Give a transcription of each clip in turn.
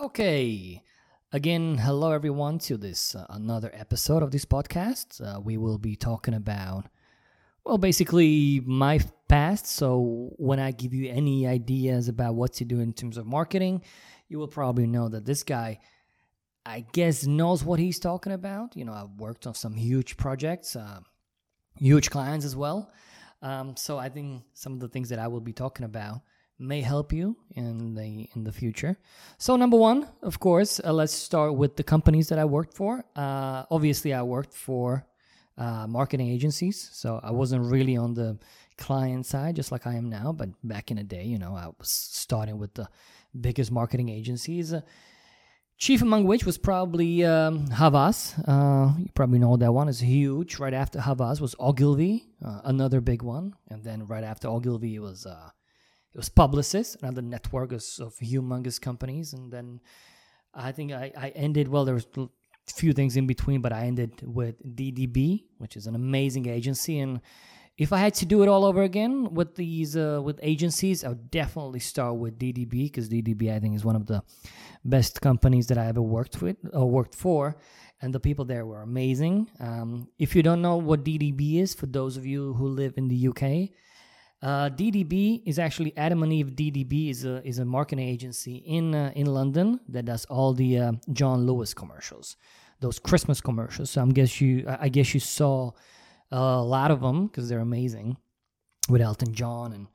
Okay. Again, hello everyone to this uh, another episode of this podcast. Uh, we will be talking about, well, basically my past. So when I give you any ideas about what to do in terms of marketing, you will probably know that this guy, I guess, knows what he's talking about. You know, I've worked on some huge projects, uh, huge clients as well. Um, so I think some of the things that I will be talking about may help you in the in the future. So number one, of course, uh, let's start with the companies that I worked for. Uh, obviously, I worked for uh, marketing agencies, so I wasn't really on the client side, just like I am now. But back in the day, you know, I was starting with the biggest marketing agencies. Uh, chief among which was probably um, Havas. Uh, you probably know that one is huge. Right after Havas was Ogilvy, uh, another big one, and then right after Ogilvy was uh, was Publicis, another network of, of humongous companies, and then I think I, I ended well. There was a few things in between, but I ended with DDB, which is an amazing agency. And if I had to do it all over again with these uh, with agencies, I would definitely start with DDB because DDB I think is one of the best companies that I ever worked with or worked for. And the people there were amazing. Um, if you don't know what DDB is, for those of you who live in the UK, uh, DDB is actually Adam and Eve DDB is a is a marketing agency in uh, in London that does all the uh, John Lewis commercials, those Christmas commercials. So I guess you I guess you saw a lot of them because they're amazing with Elton John and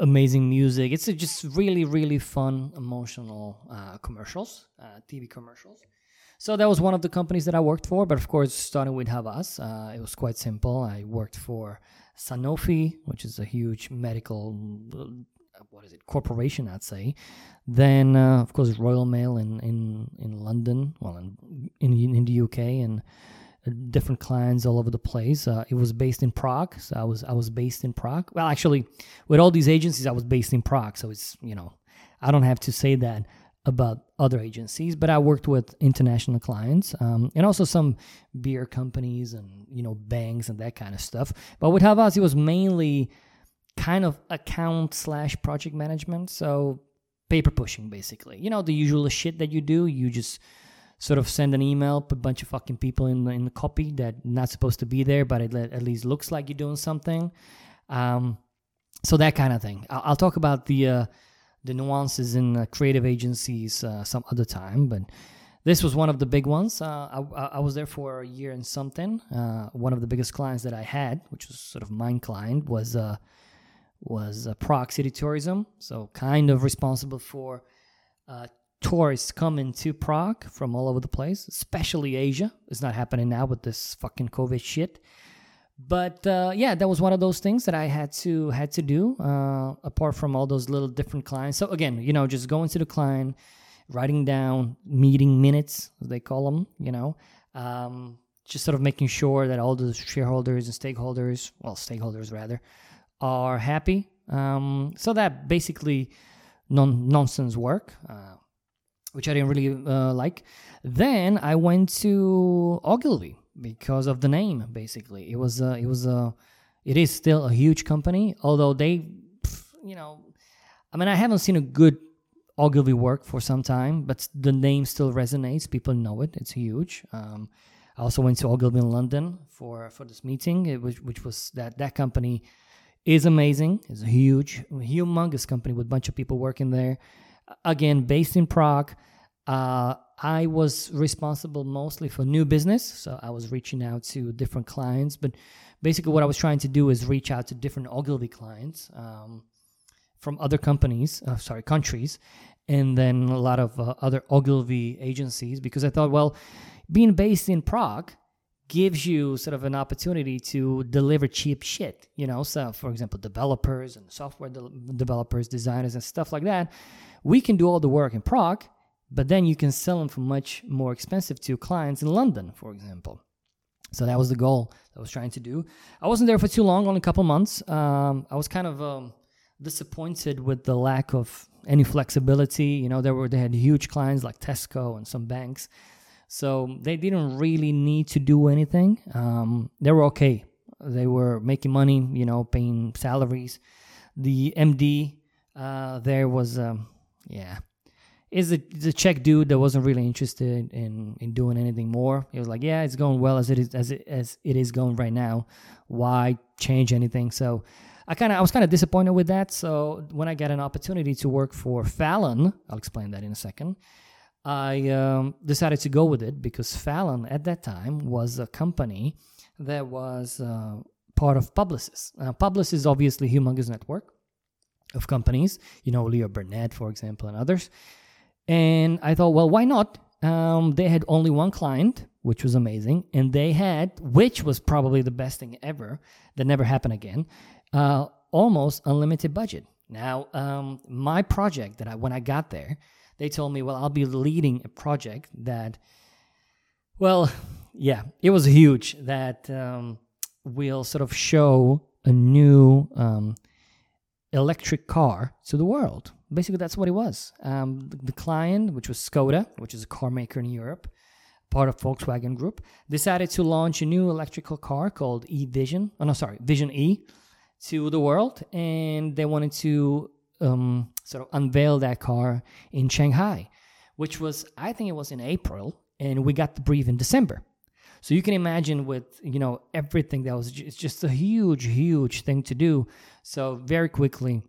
amazing music. It's just really really fun emotional uh, commercials, uh, TV commercials. So that was one of the companies that I worked for, but of course, starting with Havas, uh, it was quite simple. I worked for Sanofi, which is a huge medical, what is it, corporation, I'd say. Then, uh, of course, Royal Mail in, in, in London, well, in, in, in the UK, and uh, different clients all over the place. Uh, it was based in Prague, so I was I was based in Prague. Well, actually, with all these agencies, I was based in Prague, so it's you know, I don't have to say that about other agencies, but I worked with international clients um, and also some beer companies and you know banks and that kind of stuff. But with Havas, it was mainly kind of account slash project management, so paper pushing basically. You know the usual shit that you do. You just sort of send an email, put a bunch of fucking people in the, in the copy that not supposed to be there, but it at least looks like you're doing something. Um, so that kind of thing. I'll, I'll talk about the uh, the nuances in uh, creative agencies uh, some other time, but this was one of the big ones. Uh, I, I, was there for a year and something. Uh, one of the biggest clients that I had, which was sort of mine client, was uh, was uh, Prague City Tourism. So kind of responsible for tourists coming to Prague from all over the place, especially Asia. It's not happening now with this fucking COVID shit but uh, yeah that was one of those things that i had to had to do uh, apart from all those little different clients. So again you know just going to the client writing down meeting minutes as they call them you know um, just sort of making sure that all the shareholders and stakeholders well stakeholders rather are happy. Um, so that basically non nonsense work uh, which i didn't really uh, like. Then i went to ogilvy because of the name basically. It was uh, it was a it is still a huge company although they you know i mean i haven't seen a good ogilvy work for some time but the name still resonates. People know it. It's huge. Um, i also went to ogilvy in london for for this meeting was, which was that that company is amazing. It's a huge humongous company with a bunch of people working there. Again based in prague uh, I was responsible mostly for new business. So I was reaching out to different clients. But basically, what I was trying to do is reach out to different Ogilvy clients um, from other companies, uh, sorry, countries, and then a lot of uh, other Ogilvy agencies because I thought, well, being based in Prague gives you sort of an opportunity to deliver cheap shit, you know. So, for example, developers and software de- developers, designers, and stuff like that. We can do all the work in Prague but then you can sell them for much more expensive to clients in London, for example. So that was the goal I was trying to do. I wasn't there for too long, only a couple months. Um, I was kind of um, disappointed with the lack of any flexibility. You know, there were they had huge clients like Tesco and some banks, so they didn't really need to do anything. Um, they were okay. They were making money. You know, paying salaries. The MD uh, there was, um, yeah, is a, the Czech dude that wasn't really interested in in doing anything more. He was like, "Yeah, it's going well as it is as it as it is going right now. Why change anything?" So I kind of I was kind of disappointed with that. So when I got an opportunity to work for Fallon, I'll explain that in a second. I um, decided to go with it because Fallon at that time was a company that was uh, part of Publicis. Publicis is obviously humongous network of companies. You know, Leo Burnett, for example, and others. And I thought, well, why not? Um, they had only one client, which was amazing, and they had, which was probably the best thing ever, that never happened again, uh, almost unlimited budget. Now, um, my project that I when I got there, they told me, well, I'll be leading a project that, well, yeah, it was huge. That um, will sort of show a new um, electric car to the world. Basically, that's what it was. Um, the, the client, which was Skoda, which is a car maker in Europe, part of Volkswagen Group, decided to launch a new electrical car called E Vision. Oh no, sorry, Vision E, to the world, and they wanted to um, sort of unveil that car in Shanghai, which was I think it was in April, and we got the brief in December. So you can imagine with you know everything that was it's just a huge, huge thing to do. So very quickly,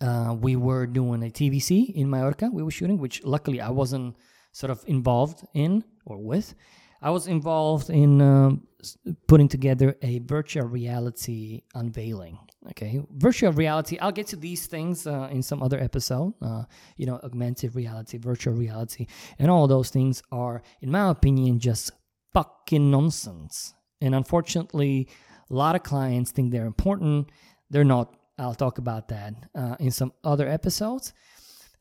uh, we were doing a TVC in Mallorca. We were shooting, which luckily I wasn't sort of involved in or with. I was involved in um, putting together a virtual reality unveiling. Okay, virtual reality. I'll get to these things uh, in some other episode. Uh, you know, augmented reality, virtual reality, and all those things are, in my opinion, just fucking nonsense. And unfortunately, a lot of clients think they're important. They're not. I'll talk about that uh, in some other episodes.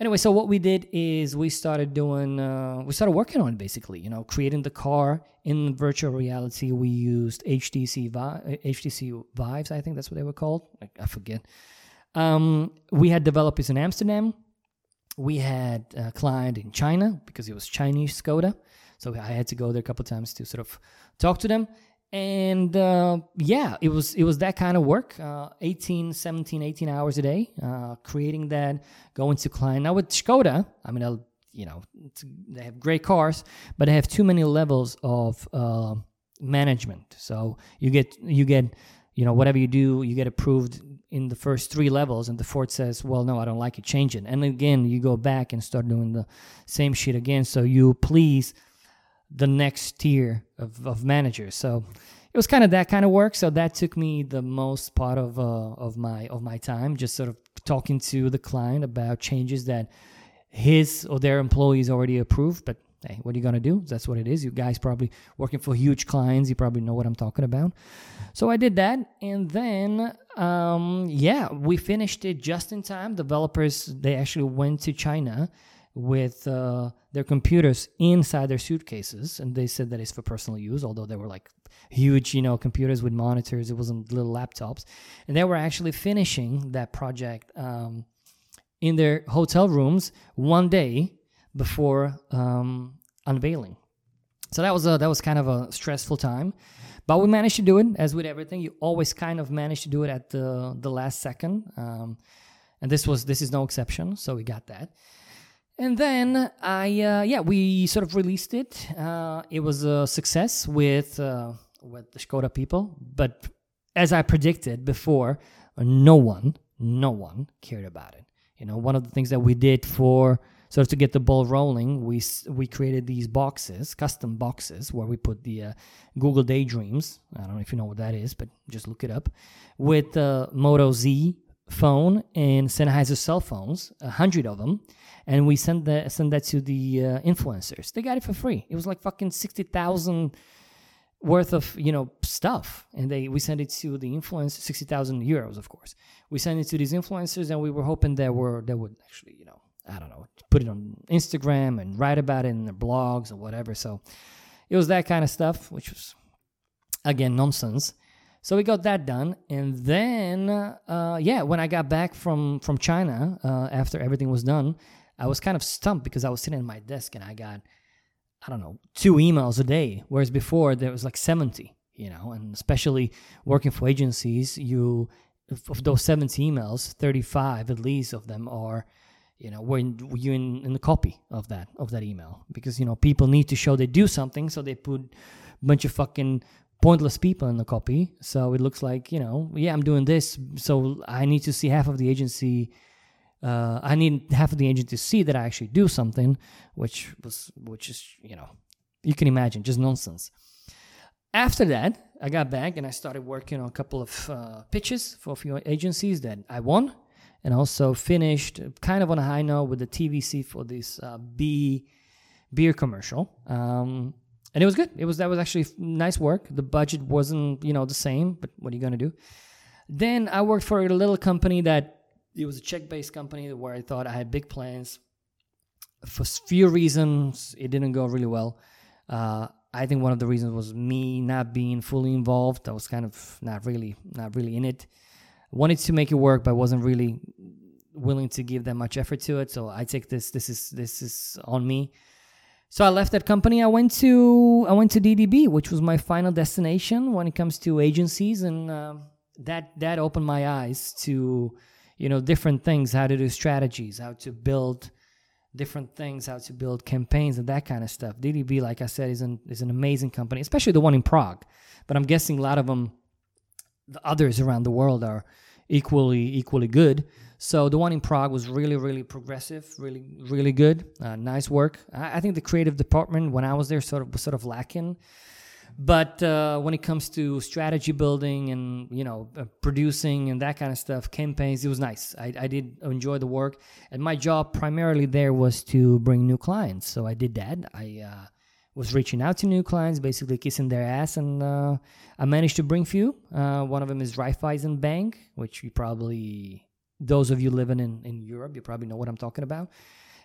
Anyway, so what we did is we started doing, uh, we started working on basically, you know, creating the car in virtual reality. We used HTC, Vi- HTC Vives, I think that's what they were called. I, I forget. Um, we had developers in Amsterdam. We had a client in China because it was Chinese Skoda. So I had to go there a couple times to sort of talk to them. And uh, yeah it was it was that kind of work uh, 18 17 18 hours a day uh, creating that going to client. Now with skoda i mean I'll, you know they have great cars but they have too many levels of uh, management. So you get you get you know whatever you do you get approved in the first three levels and the fourth says well no i don't like it. Change it. And again you go back and start doing the same shit again. So you please the next tier of, of managers. So it was kind of that kind of work. So that took me the most part of uh, of my of my time, just sort of talking to the client about changes that his or their employees already approved. But hey, what are you gonna do? That's what it is. You guys probably working for huge clients. You probably know what I'm talking about. So I did that, and then um, yeah, we finished it just in time. Developers they actually went to China with uh, their computers inside their suitcases, and they said that it's for personal use. Although they were like huge, you know, computers with monitors, it wasn't little laptops, and they were actually finishing that project um, in their hotel rooms one day before um, unveiling. So that was a, that was kind of a stressful time, but we managed to do it. As with everything, you always kind of manage to do it at the the last second, um, and this was this is no exception. So we got that. And then I, uh, yeah, we sort of released it. Uh, it was a success with uh, with the Skoda people, but as I predicted before, no one, no one cared about it. You know, one of the things that we did for sort of to get the ball rolling, we we created these boxes, custom boxes, where we put the uh, Google Daydreams. I don't know if you know what that is, but just look it up. With the Moto Z phone and Sennheiser cell phones, a hundred of them and we sent that sent that to the uh, influencers. They got it for free. It was like fucking sixty thousand worth of you know stuff, and they we sent it to the influencers, sixty thousand euros, of course. We sent it to these influencers, and we were hoping that were that would actually you know I don't know put it on Instagram and write about it in their blogs or whatever. So it was that kind of stuff, which was again nonsense. So we got that done, and then uh, yeah, when I got back from from China uh, after everything was done, I was kind of stumped because I was sitting at my desk and I got, I don't know, two emails a day, whereas before there was like 70, you know, and especially working for agencies, you, of those 70 emails, 35 at least of them are, you know when you in, in the copy of that of that email. Because you know people need to show they do something so they put a bunch of fucking pointless people in the copy. So it looks like you know yeah i'm doing this. So i need to see half of the agency uh, i need half of the agency to see that i actually do something which was which is you know you can imagine just nonsense. After that i got back and i started working on a couple of uh, pitches for a few agencies that i won and also finished kind of on a high note with the TVC for this uh, B beer commercial. Um, and it was good. It was that was actually nice work. The budget wasn't you know the same, but what are you gonna do? Then I worked for a little company that it was a Czech-based company where I thought I had big plans. For few reasons, it didn't go really well. Uh, I think one of the reasons was me not being fully involved. I was kind of not really, not really in it wanted to make it work, but wasn't really willing to give that much effort to it. So I take this. This is this is on me. So I left that company. I went to I went to DDB, which was my final destination when it comes to agencies, and uh, that that opened my eyes to you know different things, how to do strategies, how to build different things, how to build campaigns, and that kind of stuff. DDB, like I said, is an is an amazing company, especially the one in Prague. But I'm guessing a lot of them the others around the world are equally equally good. So the one in Prague was really really progressive, really really good, uh, nice work. I, I, think the creative department when I was there sort of was sort of lacking. But uh, when it comes to strategy building and you know uh, producing and that kind of stuff, campaigns, it was nice. I, I did enjoy the work, and my job primarily there was to bring new clients. So I did that. I uh, was reaching out to new clients, basically kissing their ass, and uh, I managed to bring few. Uh, one of them is Raiffeisen Bank, which you probably, those of you living in, in Europe, you probably know what I'm talking about.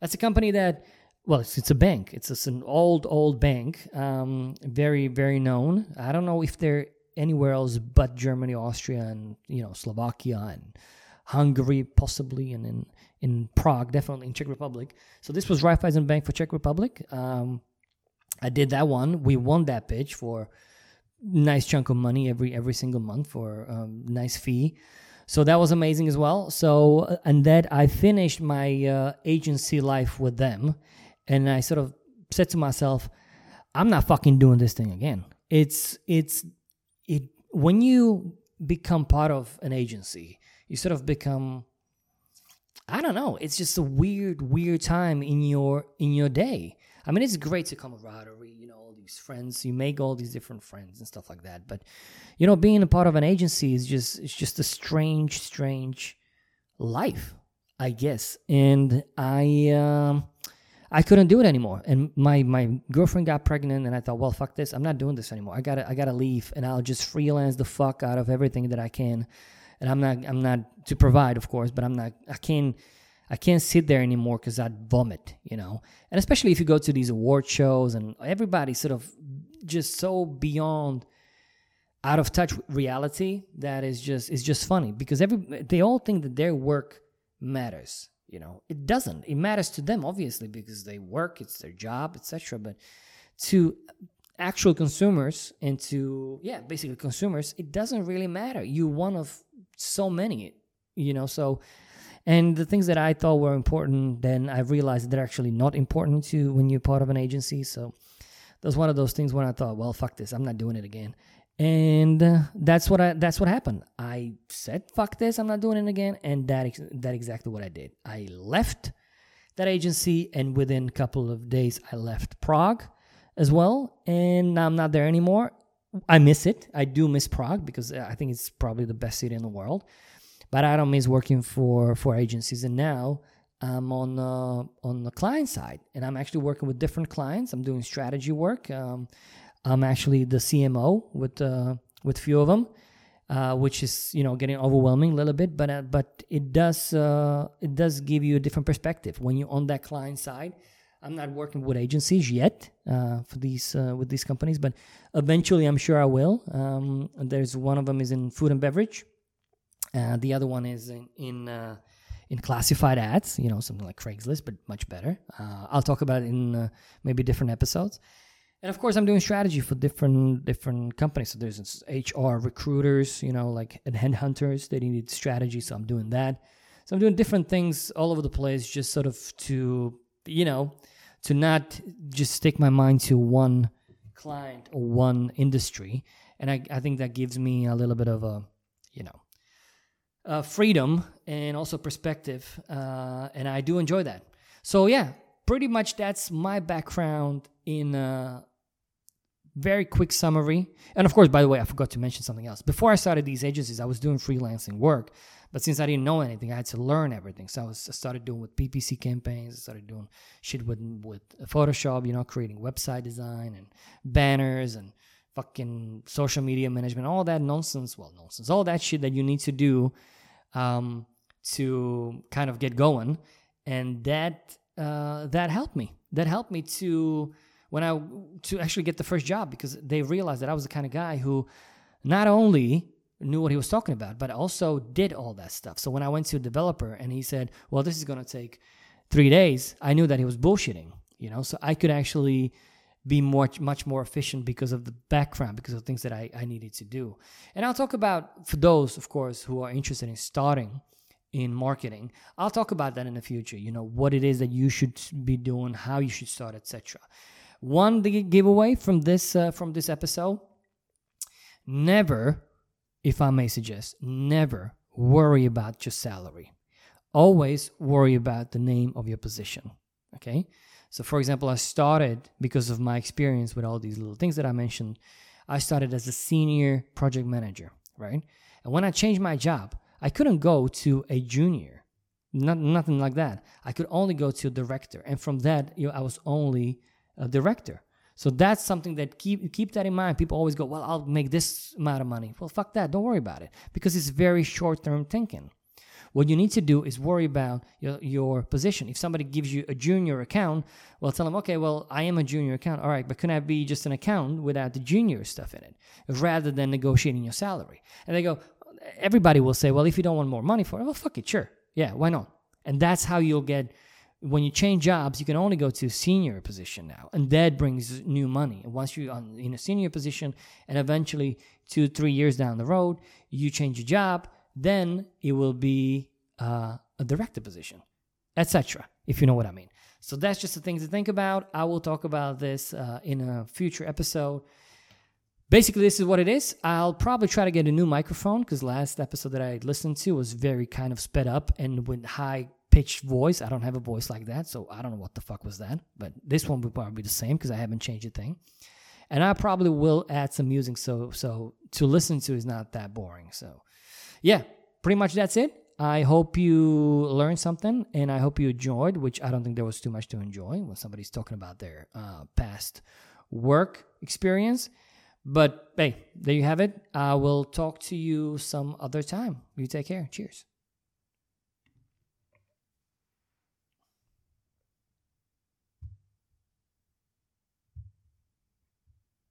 That's a company that, well, it's, it's a bank. It's, it's an old, old bank, um, very, very known. I don't know if they're anywhere else but Germany, Austria, and you know Slovakia and Hungary, possibly, and in in Prague, definitely in Czech Republic. So this was Raiffeisen Bank for Czech Republic. Um, I did that one. We won that pitch for nice chunk of money every every single month for um, nice fee. So that was amazing as well. So uh, and that I finished my uh, agency life with them, and I sort of said to myself, I'm not fucking doing this thing again. It's it's it when you become part of an agency, you sort of become I don't know. It's just a weird, weird time in your in your day. I mean, it's great to camaraderie, you know, all these friends. You make all these different friends and stuff like that. But you know, being a part of an agency is just it's just a strange, strange life, I guess. And I um, I couldn't do it anymore. And my my girlfriend got pregnant, and I thought, well, fuck this. I'm not doing this anymore. I gotta I gotta leave, and I'll just freelance the fuck out of everything that I can. And I'm not I'm not to provide, of course, but I'm not I can't I can't sit there anymore because I'd vomit, you know. And especially if you go to these award shows and everybody's sort of just so beyond out of touch with reality that is just is just funny because every they all think that their work matters you know? It doesn't. It matters to them obviously because they work it's their job etc but to actual consumers and to yeah basically consumers it doesn't really matter. You're one of so many you know? So and the things that I thought were important, then I realized they're actually not important to when you're part of an agency. So that's one of those things when I thought, well, fuck this, I'm not doing it again. And uh, that's what I that's what happened. I said, fuck this, I'm not doing it again, and that ex- that exactly what I did. I left that agency, and within a couple of days, I left Prague as well, and I'm not there anymore. I miss it. I do miss Prague because I think it's probably the best city in the world. But I don't miss working for for agencies, and now I'm on uh, on the client side, and I'm actually working with different clients. I'm doing strategy work. Um, I'm actually the CMO with uh, with few of them, uh, which is you know getting overwhelming a little bit, but uh, but it does uh, it does give you a different perspective when you're on that client side. I'm not working with agencies yet uh, for these with these companies, but eventually I'm sure I will. Um, there's one of them is in food and beverage, uh, the other one is in in, uh, in classified ads, you know, something like Craigslist, but much better. Uh, I'll talk about it in uh, maybe different episodes. And of course, I'm doing strategy for different different companies. So there's HR recruiters, you know, like and headhunters. They need strategy, so I'm doing that. So I'm doing different things all over the place, just sort of to, you know, to not just stick my mind to one client or one industry. And I, I think that gives me a little bit of a, you know, uh, freedom and also perspective. Uh, and I do enjoy that. So, yeah, pretty much that's my background in a very quick summary. And of course, by the way, I forgot to mention something else. Before I started these agencies, I was doing freelancing work. But since I didn't know anything, I had to learn everything. So I, was, I started doing with PPC campaigns. I started doing shit with with Photoshop, you know, creating website design and banners and fucking social media management, all that nonsense. Well, nonsense, all that shit that you need to do um, to kind of get going, and that uh, that helped me. That helped me to when I to actually get the first job because they realized that I was the kind of guy who not only knew what he was talking about, but also did all that stuff. So when I went to a developer and he said, "Well, this is going to take three days," I knew that he was bullshitting. You know, so I could actually be much much more efficient because of the background, because of things that I, I needed to do. And I'll talk about for those, of course, who are interested in starting in marketing. I'll talk about that in the future. You know what it is that you should be doing, how you should start, etc. One the giveaway from this uh, from this episode: never if I may suggest, never worry about your salary. Always worry about the name of your position. Okay? So, for example, I started because of my experience with all these little things that I mentioned. I started as a senior project manager, right? And when I changed my job, I couldn't go to a junior, not, nothing like that. I could only go to a director. And from that, you know, I was only a director. So that's something that keep keep that in mind. People always go, "Well, I'll make this amount of money." Well, fuck that. Don't worry about it because it's very short-term thinking. What you need to do is worry about your, your position. If somebody gives you a junior account, well, tell them, okay, well, I am a junior account. All right, but can I be just an account without the junior stuff in it rather than negotiating your salary? And they go, everybody will say, well, if you don't want more money for it, well, fuck it, sure. Yeah, why not? And that's how you'll get when you change jobs, you can only go to senior position now, and that brings new money. And once you're on, in a senior position, and eventually two, three years down the road, you change your job, then it will be uh, a director position, etc. If you know what I mean. So that's just the things to think about. I will talk about this uh, in a future episode. Basically, this is what it is. I'll probably try to get a new microphone because last episode that I listened to was very kind of sped up and with high pitched voice. I don't have a voice like that, so I don't know what the fuck was that. But this one will probably be the same because I haven't changed a thing. And I probably will add some music so so to listen to is not that boring. So yeah, pretty much that's it. I hope you learned something and I hope you enjoyed, which I don't think there was too much to enjoy when somebody's talking about their uh, past work experience. But hey, there you have it. I will talk to you some other time. You take care. Cheers.